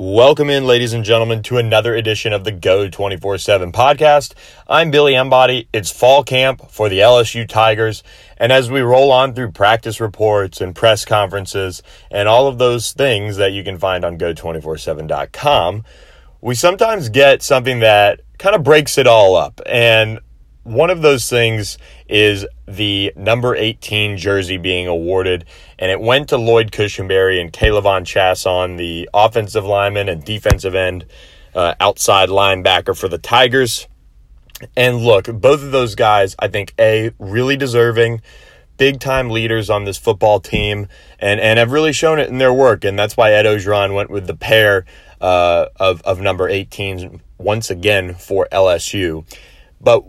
Welcome in, ladies and gentlemen, to another edition of the Go 24 7 podcast. I'm Billy Embody. It's fall camp for the LSU Tigers. And as we roll on through practice reports and press conferences and all of those things that you can find on go247.com, we sometimes get something that kind of breaks it all up. And one of those things is the number 18 jersey being awarded, and it went to Lloyd Cushenberry and K'Lavon Chaisson, the offensive lineman and defensive end, uh, outside linebacker for the Tigers. And look, both of those guys, I think, A, really deserving, big time leaders on this football team, and, and have really shown it in their work. And that's why Ed Orgeron went with the pair uh, of, of number 18 once again for LSU. But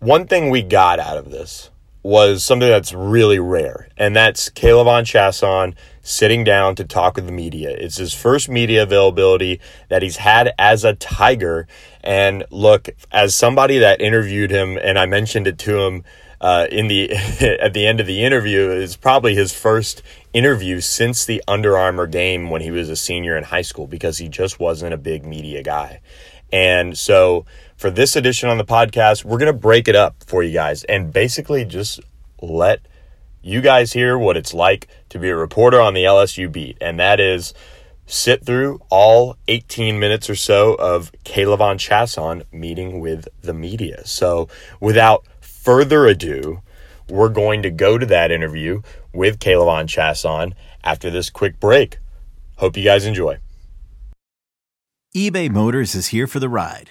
one thing we got out of this was something that's really rare, and that's K'Lavon Chaisson sitting down to talk with the media. It's his first media availability that he's had as a Tiger. And look, as somebody that interviewed him, and I mentioned it to him uh, in the at the end of the interview, is probably his first interview since the Under Armour game when he was a senior in high school because he just wasn't a big media guy. And so for this edition on the podcast, we're going to break it up for you guys and basically just let you guys hear what it's like to be a reporter on the LSU beat. And that is sit through all 18 minutes or so of K'Lavon Chaisson meeting with the media. So without further ado, we're going to go to that interview with K'Lavon Chaisson after this quick break. Hope you guys enjoy. eBay Motors is here for the ride.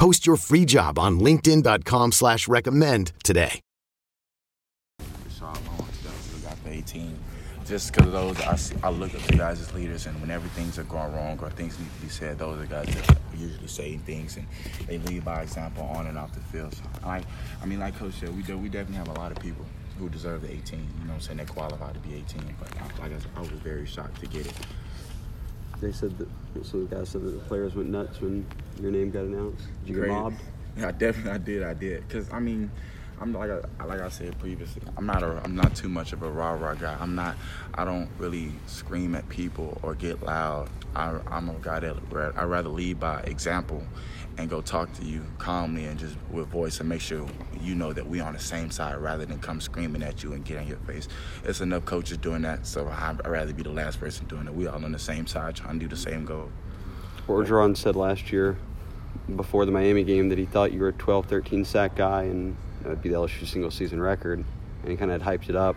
Post your free job on LinkedIn.com slash recommend today. got the 18. Just because of those, I, see, I look at the guys as leaders, and whenever things are going wrong or things need to be said, those are guys that usually say things, and they lead by example on and off the field. So, I, I mean, like Coach said, we do, we definitely have a lot of people who deserve the 18. You know what I'm saying? They qualify to be 18, but like I, I was very shocked to get it. They said that some the guys said that the players went nuts when your name got announced. Did you Great. get mobbed? Yeah, I definitely I did. I did. Cause I mean, I'm like I, like I said previously. I'm not a I'm not too much of a rah rah guy. I'm not. I don't really scream at people or get loud. I, I'm a guy that I rather lead by example, and go talk to you calmly and just with voice and make sure you know that we on the same side rather than come screaming at you and get in your face. It's enough coaches doing that, so I'd rather be the last person doing it. We all on the same side trying to do the same goal. Orgeron said last year before the Miami game that he thought you were a 12, 13 sack guy and that would be the LSU single season record. And he kind of hyped it up.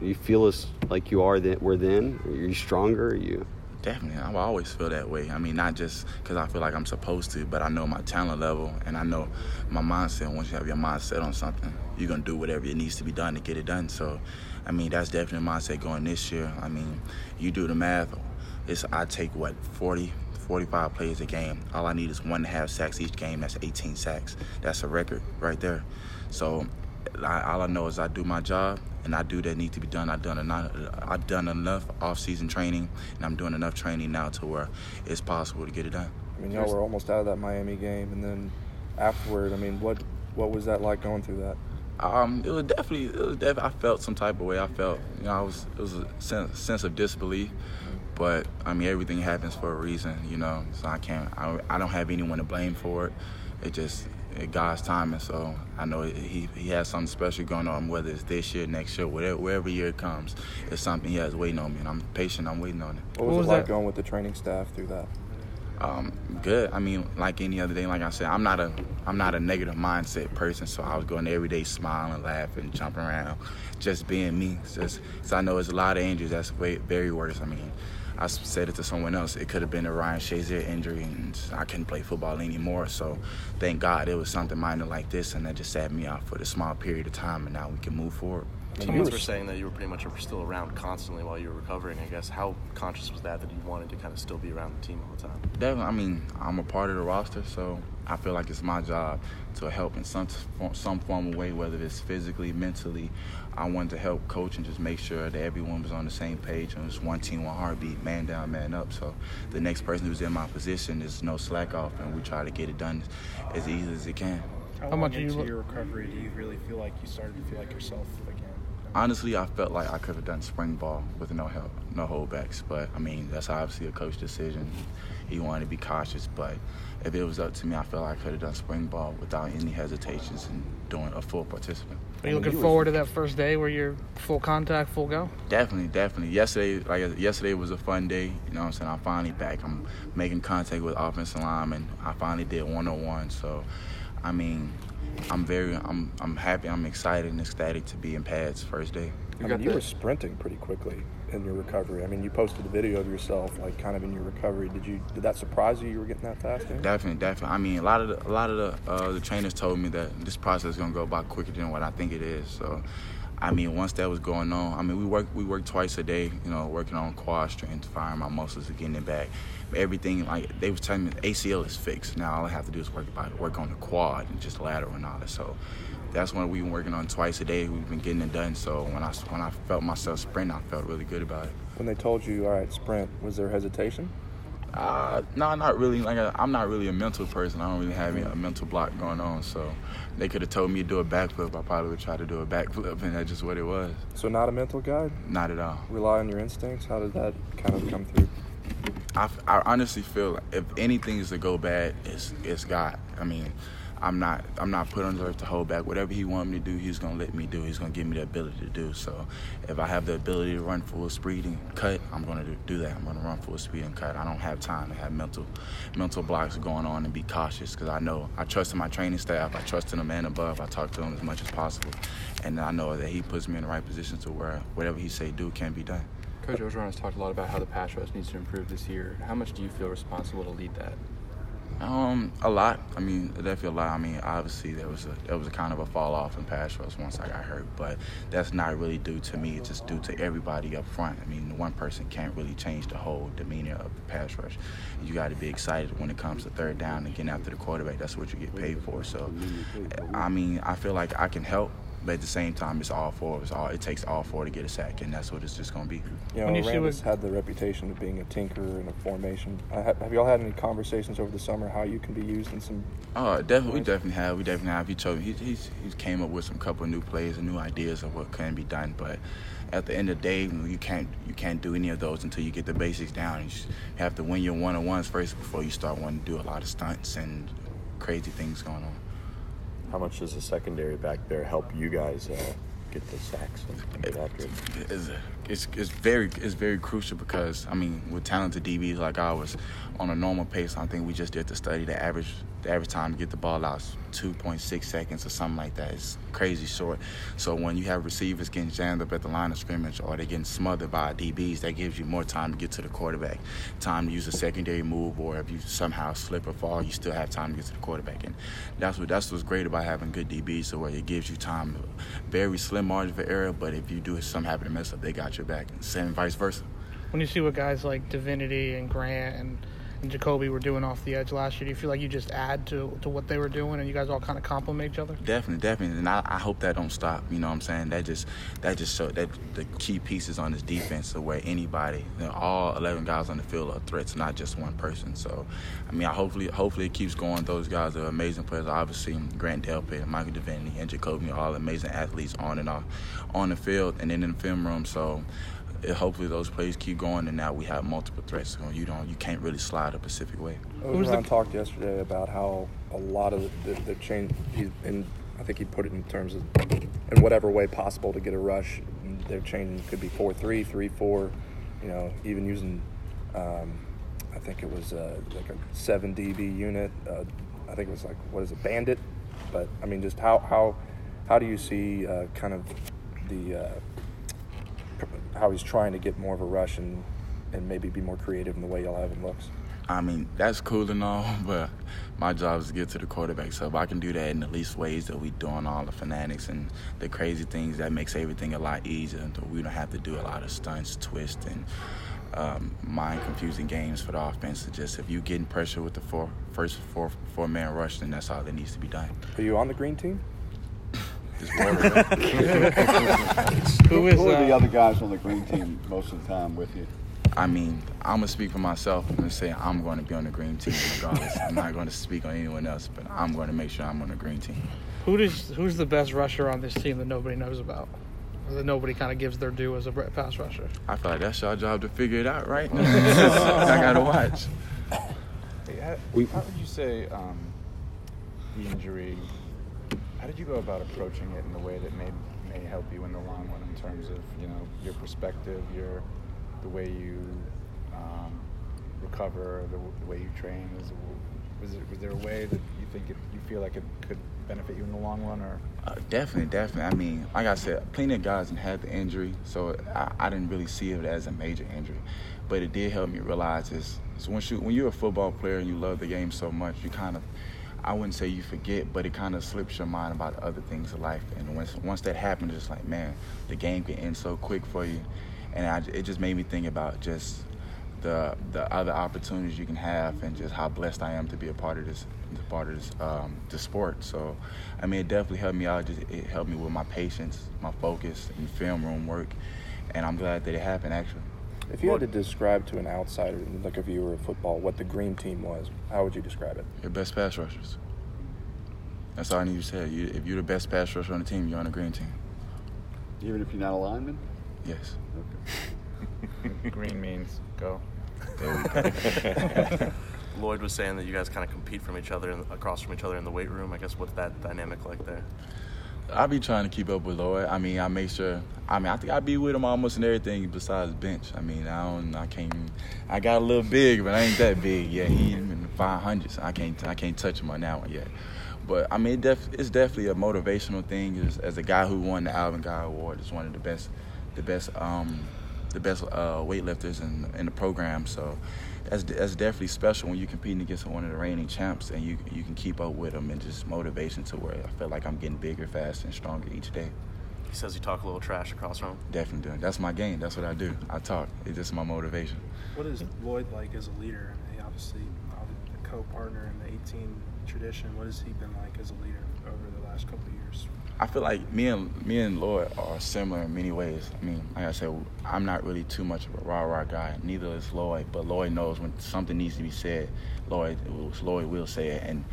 Do you feel as like you are that were then? Are you stronger? Are you? Definitely, I always feel that way. I mean, not just because I feel like I'm supposed to, but I know my talent level and I know my mindset. Once you have your mindset on something, you're gonna do whatever it needs to be done to get it done. So, I mean, that's definitely mindset going this year. I mean, you do the math. It's I take what 40, 45 plays a game. All I need is one and a half sacks each game. That's 18 sacks. That's a record right there. So I, all I know is I do my job and I do that need to be done. I've done enough. I've done enough off-season training, and I'm doing enough training now to where it's possible to get it done. I mean, y'all were almost out of that Miami game, and then afterward, I mean, what what was that like going through that? Um, it was definitely, it was definitely. I felt some type of way. I felt, you know, I was, it was a sense, sense of disbelief. But I mean, everything happens for a reason, you know. So I can't, I, I don't have anyone to blame for it. It just, it God's timing. So I know he he has something special going on. Whether it's this year, next year, whatever, wherever year it comes, it's something he has waiting on me, and I'm patient. I'm waiting on it. What was, what was it like that? going with the training staff through that? Um, good. I mean, like any other day, like I said, I'm not a I'm not a negative mindset person, so I was going every day smiling, laughing, jumping around, just being me. Just so I know there's a lot of injuries that's way, very worse. I mean, I said it to someone else. It could have been a Ryan Shazier injury, and I couldn't play football anymore. So, thank God it was something minor like this, and that just sat me out for the small period of time, and now we can move forward. Teammates were saying that you were pretty much still around constantly while you were recovering. I guess how conscious was that that you wanted to kind of still be around the team all the time? Definitely. I mean, I'm a part of the roster, so I feel like it's my job to help in some some form of way, whether it's physically, mentally. I wanted to help coach and just make sure that everyone was on the same page and it was one team, one heartbeat, man down, man up. So the next person who's in my position is no slack off, and we try to get it done as easy as it can. How, How much into you your recovery do you really feel like you started to feel like yourself again? honestly, I felt like I could have done spring ball with no help, no holdbacks. But I mean, that's obviously a coach decision. He wanted to be cautious, but if it was up to me, I felt like I could have done spring ball without any hesitations and doing a full participant. Are you looking forward to that first day where you're full contact, full go? Definitely, definitely. Yesterday, like yesterday was a fun day. You know what I'm saying? I'm finally back. I'm making contact with offensive linemen. I finally did one-on-one. So, I mean, I'm very, I'm, I'm happy, I'm excited and ecstatic to be in pads first day. I mean, you were sprinting pretty quickly in your recovery. I mean, you posted a video of yourself, like kind of in your recovery. Did you, did that surprise you? You were getting that fast? In? Definitely, definitely. I mean, a lot of the, a lot of the, uh, the trainers told me that this process is gonna go by quicker than what I think it is. So, I mean, once that was going on, I mean, we work, we work twice a day. You know, working on quad strength, firing my muscles, and getting it back everything like they was telling me ACL is fixed. Now all I have to do is work about work on the quad and just lateral and all that. So that's what we've been working on twice a day. We've been getting it done. So when I when I felt myself sprint, I felt really good about it. When they told you, all right, sprint, was there hesitation? Uh, no, not really. Like i am not really a mental person. I don't really have a mental block going on. So they could have told me to do a backflip. I probably would try to do a backflip, and that's just what it was. So not a mental guy. Not at all. Rely on your instincts. How did that kind of come through? I, I honestly feel like if anything is to go bad, it's it's God. I mean, I'm not I'm not put on earth to hold back. Whatever He wants me to do, He's gonna let me do. He's gonna give me the ability to do. So, if I have the ability to run full speed and cut, I'm gonna do that. I'm gonna run full speed and cut. I don't have time to have mental mental blocks going on and be cautious because I know I trust in my training staff. I trust in the man above. I talk to him as much as possible, and I know that He puts me in the right position to where whatever He say do can be done. Coach Orgeron has talked a lot about how the pass rush needs to improve this year. How much do you feel responsible to lead that? Um, a lot. I mean, definitely a lot. I mean, obviously there was a there was a kind of a fall off in pass rush once I got hurt, but that's not really due to me. It's just due to everybody up front. I mean, one person can't really change the whole demeanor of the pass rush. You got to be excited when it comes to third down and getting after the quarterback. That's what you get paid for. So, I mean, I feel like I can help but at the same time, it's all four. It's all it takes all four to get a sack, and that's what it's just going to be. You know, Aranda's had the reputation of being a tinkerer in a formation. Have, have y'all had any conversations over the summer how you can be used in some? Oh, definitely. We definitely have. We definitely have. He told he he's, he came up with some couple of new plays and new ideas of what can be done, but at the end of the day, you can't you can't do any of those until you get the basics down. You have to win your one on ones first before you start wanting to do a lot of stunts and crazy things going on how much does the secondary back there help you guys uh, get the sacks and get after it? It's, it's, it's very it's very crucial because I mean with talented DBs like ours, on a normal pace, I think we just did the study. The average the average time to get the ball out is 2.6 seconds or something like that. It's crazy short. So when you have receivers getting jammed up at the line of scrimmage or they're getting smothered by DBs, that gives you more time to get to the quarterback, time to use a secondary move, or if you somehow slip or fall, you still have time to get to the quarterback. And that's what that's what's great about having good DBs. So where it gives you time, very slim margin for error, but if you do some happen to mess up, they got your back, and same vice versa. When you see what guys like Divinity and Grant and and Jacoby were doing off the edge last year? Do you feel like you just add to, to what they were doing and you guys all kind of complement each other? Definitely, definitely, and I, I hope that don't stop. You know what I'm saying? That just that just show that the key pieces on this defense are where anybody, you know, all 11 guys on the field are threats, not just one person. So, I mean, I hopefully hopefully it keeps going. Those guys are amazing players. Obviously, um, Grant Delpit, Michael Divinity, and Jacoby are all amazing athletes on and off on the field and then in the film room. So it, hopefully those plays keep going, and now we have multiple threats. So you don't, you can't really slide a Pacific way. Ron talked yesterday about how a lot of the, the, the change, he, and I think he put it in terms of in whatever way possible to get a rush. Their change could be four three, three four, you know, even using. Um, I think it was uh, like a seven DB unit. Uh, I think it was like what is it, Bandit? But I mean, just how how how do you see uh, kind of the uh, how he's trying to get more of a rush and and maybe be more creative in the way y'all have him looks. I mean, that's cool and all, but my job is to get to the quarterback. So if I can do that in the least ways that we doing all the fanatics and the crazy things that makes everything a lot easier. We don't have to do a lot of stunts, twists, and um, mind confusing games for the offense. It's just if you getting pressure with the four, first four four man rush, then that's all that needs to be done. Are you on the green team? Who is Who are the uh, other guys on the green team most of the time with you? I mean, I'm gonna speak for myself. I'm gonna say I'm going to be on the green team regardless. I'm not going to speak on anyone else, but I'm going to make sure I'm on the green team. Who does? Who's the best rusher on this team that nobody knows about? That nobody kind of gives their due as a pass rusher. I feel like that's your job to figure it out, right? I gotta watch. Hey, how, how would you say um, the injury how did you go about approaching it in a way that may may help you in the long run in terms of you know your perspective, your the way you um, recover, the, the, way you train? Is, was, it, was there a way that you think it, you feel like it could benefit you in the long run, or? Uh, definitely, definitely. I mean, like I said, plenty of guys had the injury, so I, I, didn't really see it as a major injury, but it did help me realize this. So once you when you're a football player and you love the game so much, you kind of I wouldn't say you forget, but it kind of slips your mind about other things in life. And once once that happens, it's like, man, the game can end so quick for you. And I, it just made me think about just the the other opportunities you can have, and just how blessed I am to be a part of this part of this um, the sport. So, I mean, it definitely helped me out. Just it helped me with my patience, my focus, and film room work. And I'm glad that it happened actually. If you had to describe to an outsider, like a viewer of football, what the green team was, how would you describe it? Your best pass rushers. That's all I need to say. You, if you're the best pass rusher on the team, you're on the green team. Even if you're not a lineman? Yes. Okay. green means go. Lloyd was saying that you guys kind of compete from each other, across from each other in the weight room. I guess what's that dynamic like there? I be trying to keep up with Lloyd. I mean, I make sure. I mean, I think I be with him almost in everything besides bench. I mean, I don't. I can't. I got a little big, but I ain't that big yet. He in the 500s. I can't. I can't touch him on that one yet. But I mean, it def, it's definitely a motivational thing. As, as, a guy who won the Alvin Roy Award, it's one of the best, the best, um, the best uh, weightlifters in in the program. So that's that's definitely special when you're competing against one of the reigning champs and you you can keep up with them and just motivation to where I feel like I'm getting bigger, faster, and stronger each day. He says you talk a little trash across from him. Definitely doing. That's my game. That's what I do. I talk. It's just my motivation. What is Lloyd like as a leader? I mean, obviously, a co-partner in the 18 tradition. What has he been like as a leader over the last couple of years? I feel like me and me and Lloyd are similar in many ways. I mean, like I said, I'm not really too much of a rah rah guy. Neither is Lloyd, but Lloyd knows when something needs to be said. Lloyd, Lloyd will say it, and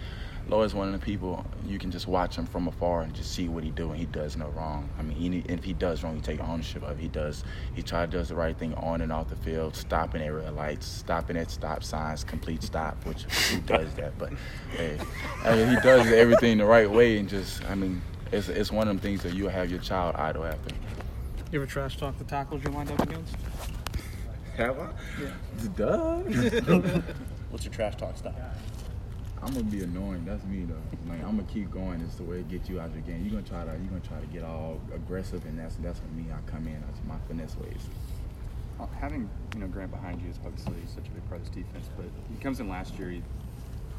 Lloyd's one of the people you can just watch him from afar and just see what he do, and he does no wrong. I mean, he, if he does wrong, he take ownership of it. He does. He try to does the right thing on and off the field, stopping at red lights, stopping at stop signs, complete stop, which who does that? But hey, I mean, he does everything the right way, and just I mean it's it's one of them things that you have your child idol after. You ever trash talk the tackles you wind up against? Have I? Yeah. Duh. What's your trash talk style? I'm gonna be annoying. That's me though. Like I'm gonna keep going. It's the way it gets you out of the game. You're gonna try to you're gonna try to get all aggressive, and that's that's when me I come in. That's my finesse ways. Having you know Grant behind you is obviously such a big part of this defense, but he comes in last year. He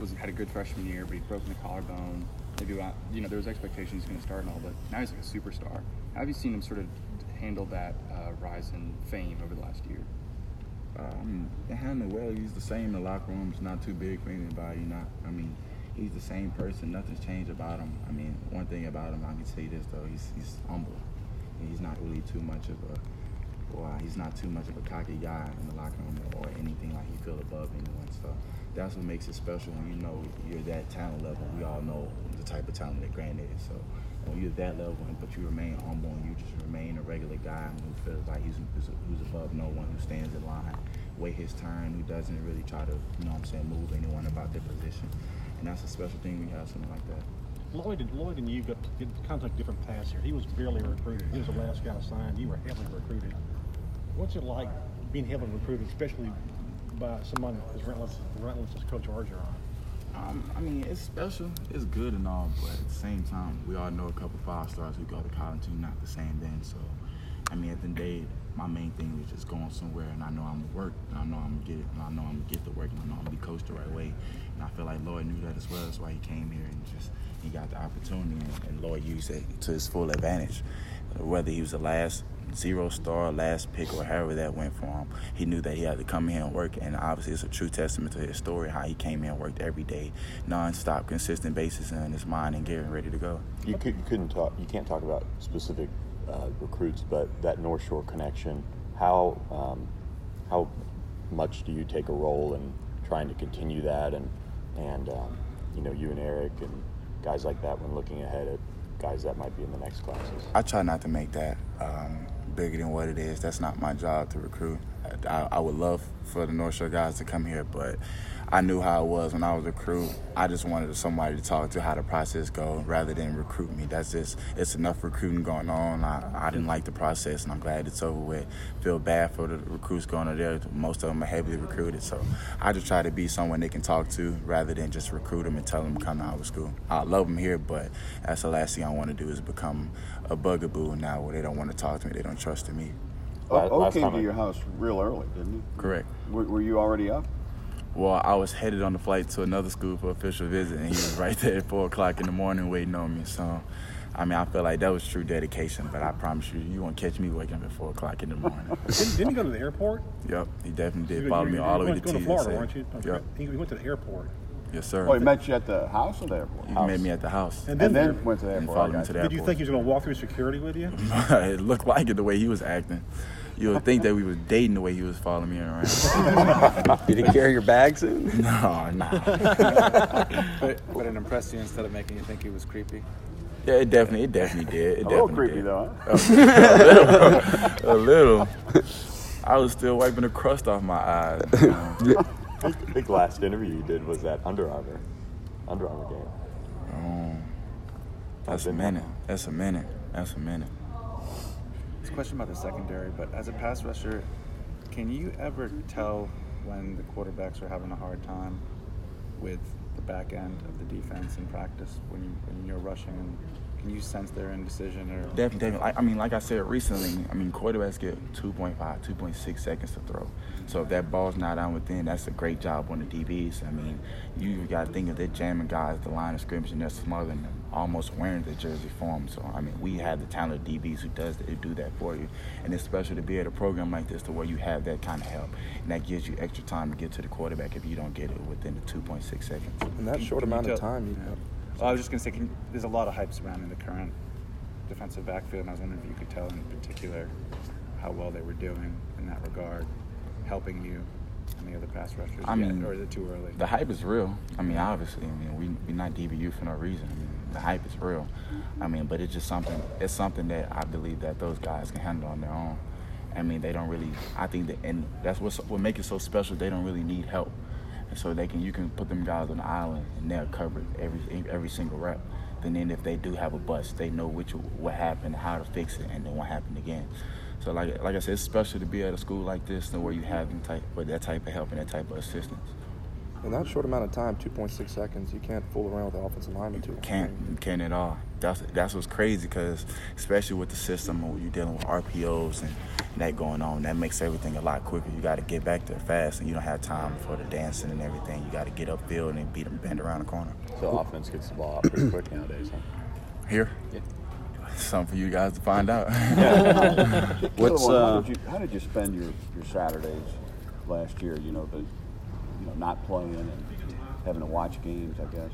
was had a good freshman year, but he'd broken the collarbone maybe you know there was expectations he's going to start and all, but now he's like a superstar. How have you seen him sort of handle that uh, rise in fame over the last year? Um, and handling well. He's the same in the locker room. It's not too big for anybody. Not, I mean, he's the same person. Nothing's changed about him. I mean, one thing about him, I can say this though, he's he's humble. He's not really too much of a, well, he's not too much of a cocky guy in the locker room or anything like he feel above anyone. So that's what makes it special when you know you're that talent level. We all know the type of talent that Grant is. So when you're that level, but you remain humble and you just remain a regular guy who feels like he's who's above no one, who stands in line, wait his turn, who doesn't really try to, you know what I'm saying, move anyone about their position. And that's a special thing when you have something like that. Lloyd and Lloyd and you got kind of like different paths here. He was barely recruited. He was the last guy signed. You were heavily recruited. What's it like being heavily recruited, especially by someone as relentless, relentless as Coach Orgeron? Um, I mean, it's special. It's good and all, but at the same time, we all know a couple five stars who go to college and not the same thing. So, I mean, at the end of the day, my main thing is just going somewhere, and I know I'm gonna work, and I know I'm gonna get it, and I know I'm gonna get the work, and I know I'm gonna be coached the right way. And I feel like Lloyd knew that as well. That's why he came here and just he got the opportunity, and, and Lloyd used it to his full advantage. Whether he was the last zero star, last pick, or however that went for him. He knew that he had to come here and work, and obviously it's a true testament to his story how he came here and worked every day, non-stop, consistent basis in his mind and getting ready to go. You, could, you couldn't talk. You can't talk about specific uh, recruits, but that North Shore connection. How um, how much do you take a role in trying to continue that, and and um, you know you and Eric and guys like that when looking ahead at guys that might be in the next classes? I try not to make that um, bigger than what it is. That's not my job to recruit. I, I, would love for the North Shore guys to come here, but I knew how it was when I was a crew. I just wanted somebody to talk to how the process go rather than recruit me. That's just it's enough recruiting going on. I, I didn't like the process, and I'm glad it's over with. Feel bad for the recruits going there. Most of them are heavily recruited, so I just try to be someone they can talk to rather than just recruit them and tell them to come out our school. I love them here, but that's the last thing I want to do is become a bugaboo now where they don't want to talk to me, they don't trust in me. Oh, O came to your house real early, didn't he? Correct. Were, were you already up? Well, I was headed on the flight to another school for official visit, and he was right there at four o'clock in the morning waiting on me. So, I mean, I feel like that was true dedication. But I promise you, you won't catch me waking up at four o'clock in the morning. didn't, didn't, he go to the airport? Yep, he definitely did. Follow me all the way to to Florida, weren't you? Yep. He went to the airport. Yes, sir. Oh, he met you at the house or the airport? He house. met me at the house. And then, and then went to the airport. And followed me to the Did airport. you think he was going to walk through security with you? it looked like it the way he was acting. You would think that we was dating the way he was following me around. Did he carry your bags in? No, no. but, but it impressed you instead of making you think he was creepy? Yeah, it definitely, it definitely did. It a definitely little creepy did. though. Huh? a little, a little. I was still wiping the crust off my eyes. You know? Big, big last interview you did was that Under Armour, Under Armour game. Um, that's a minute. That's a minute. That's a minute. This question about the secondary, but as a pass rusher, can you ever tell when the quarterbacks are having a hard time with the back end of the defense in practice when you when you're rushing and can you sense their indecision or definitely, definitely. I mean, like I said recently, I mean, quarterbacks get 2.5, 2.6 seconds to throw. So if that ball's not out within, that's a great job on the DBs. I mean, you got to think of that jamming guys, the line of scrimmage, and they're smothering them, almost wearing the jersey for them. So I mean, we have the talented DBs who does who do that for you, and it's special to be at a program like this to where you have that kind of help, and that gives you extra time to get to the quarterback if you don't get it within the 2.6 seconds. In that short amount of time, you know. Well, I was just going to say, can, there's a lot of hype surrounding the current defensive backfield, and I was wondering if you could tell in particular how well they were doing in that regard, helping you and the other pass rushers. I mean, yet, or is it too early? The hype is real. I mean, obviously, I mean, we we're not DBU for no reason. I mean, the hype is real. I mean, but it's just something. It's something that I believe that those guys can handle on their own. I mean, they don't really. I think that, and that's what's what makes it so special. They don't really need help and so they can you can put them guys on the island and they're covered every every single rep. And then if they do have a bust, they know which what happened, how to fix it, and then what happened again. So like like I said, it's special to be at a school like this, and where you have them type with that type of help and that type of assistance. In that short amount of time, 2.6 seconds, you can't fool around with the offensive lineman too. Can't, you can't at all. That's that's what's crazy because especially with the system where you're dealing with RPOs and that going on, that makes everything a lot quicker. You got to get back there fast, and you don't have time for the dancing and everything. You got to get upfield and beat them, bend around the corner. So offense gets the ball out pretty quick nowadays. Huh? Here, yeah. Something for you guys to find out. What's uh, how, did you, how did you spend your, your Saturdays last year? You know, the you know not playing and having to watch games. I guess.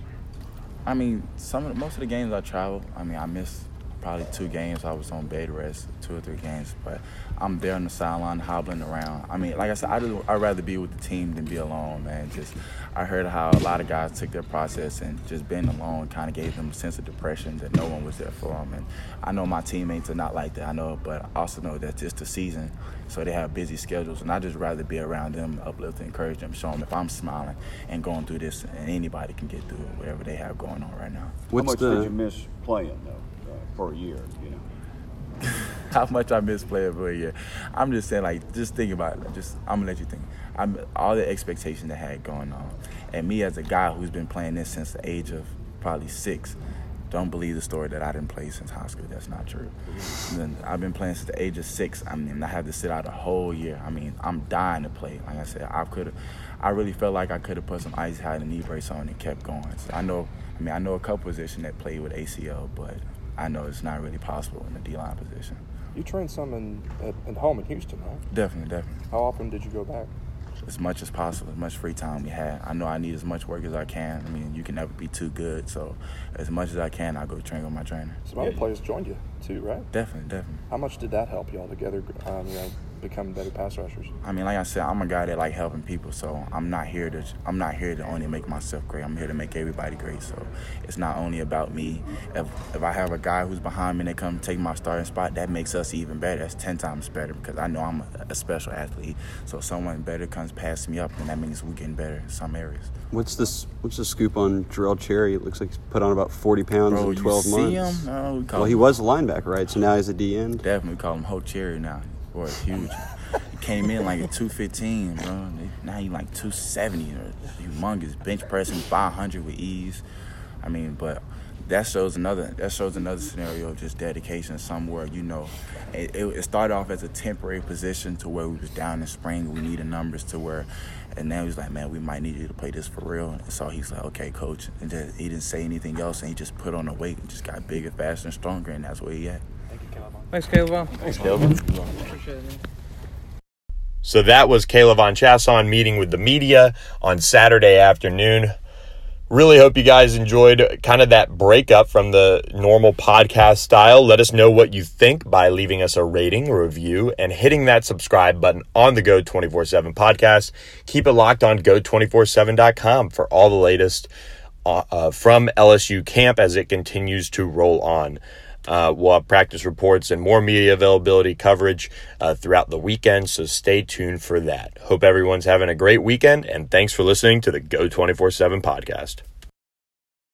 I mean, some of the, most of the games I travel. I mean, I missed probably two games. I was on bed rest, two or three games, but I'm there on the sideline hobbling around. I mean, like I said, I do, I'd rather be with the team than be alone, man. Just I heard how a lot of guys took their process and just being alone kind of gave them a sense of depression that no one was there for them. And I know my teammates are not like that. I know, but I also know that just the season, so they have busy schedules, and I just rather be around them, uplift, encourage them, show them if I'm smiling and going through this, and anybody can get through it, whatever they have going on right now. What's How much the... did you miss playing though a year? You know. how much I miss playing for a year. I'm just saying, like, just think about it. Just, I'm gonna let you think. I'm all the expectations that had going on, and me as a guy who's been playing this since the age of probably six. Don't believe the story that I didn't play since high school. That's not true. Mm-hmm. then I've been playing since the age of six. I mean, I had to sit out a whole year. I mean, I'm dying to play. Like I said, I could have. I really felt like I could have put some ice, had a knee brace on, and kept going. So I know. I mean, I know a couple position that played with ACL, but I know it's not really possible in the D line position. You trained some in at, at home in Houston, right? Definitely, definitely. How often did you go back? As much as possible, as much free time we had. I know I need as much work as I can. I mean, you can never be too good, so as much as I can, I go train with my trainer. Some other players joined you too, right? Definitely, definitely. How much did that help you all together? Um, you know, become better pass rushers? I mean, like I said, I'm a guy that like helping people, so I'm not here to I'm not here to only make myself great. I'm here to make everybody great. So it's not only about me. If if I have a guy who's behind me and they come take my starting spot, that makes us even better. That's ten times better because I know I'm a, a special athlete. So if someone better comes past me up, then that means we're getting better in some areas. What's this? What's the scoop on Jarrell Cherry? It looks like he's put on about 40 pounds Bro, in 12 you months. See him? Oh, we well, he was a linebacker, right? So now he's a D end. Definitely call him Ho Cherry now. Boy, it's huge. he came in like a 215, bro. Now he like 270. Humongous bench pressing 500 with ease. I mean, but that shows another that shows another scenario of just dedication somewhere you know it, it, started off as a temporary position to where we was down in spring we needed numbers to where and now he's like man we might need you to play this for real and so he's like okay coach and he didn't say anything else and he just put on the weight and just got bigger faster and stronger and that's where he at thanks caleb thanks caleb appreciate it man. So that was K'Lavon Chaisson meeting with the media on Saturday afternoon. Really hope you guys enjoyed kind of that breakup from the normal podcast style. Let us know what you think by leaving us a rating, review, and hitting that subscribe button on the Go 24 7 podcast. Keep it locked on go247.com for all the latest uh, uh, from LSU camp as it continues to roll on. Uh, we'll have practice reports and more media availability coverage uh, throughout the weekend, so stay tuned for that. Hope everyone's having a great weekend, and thanks for listening to the Go 24 7 podcast.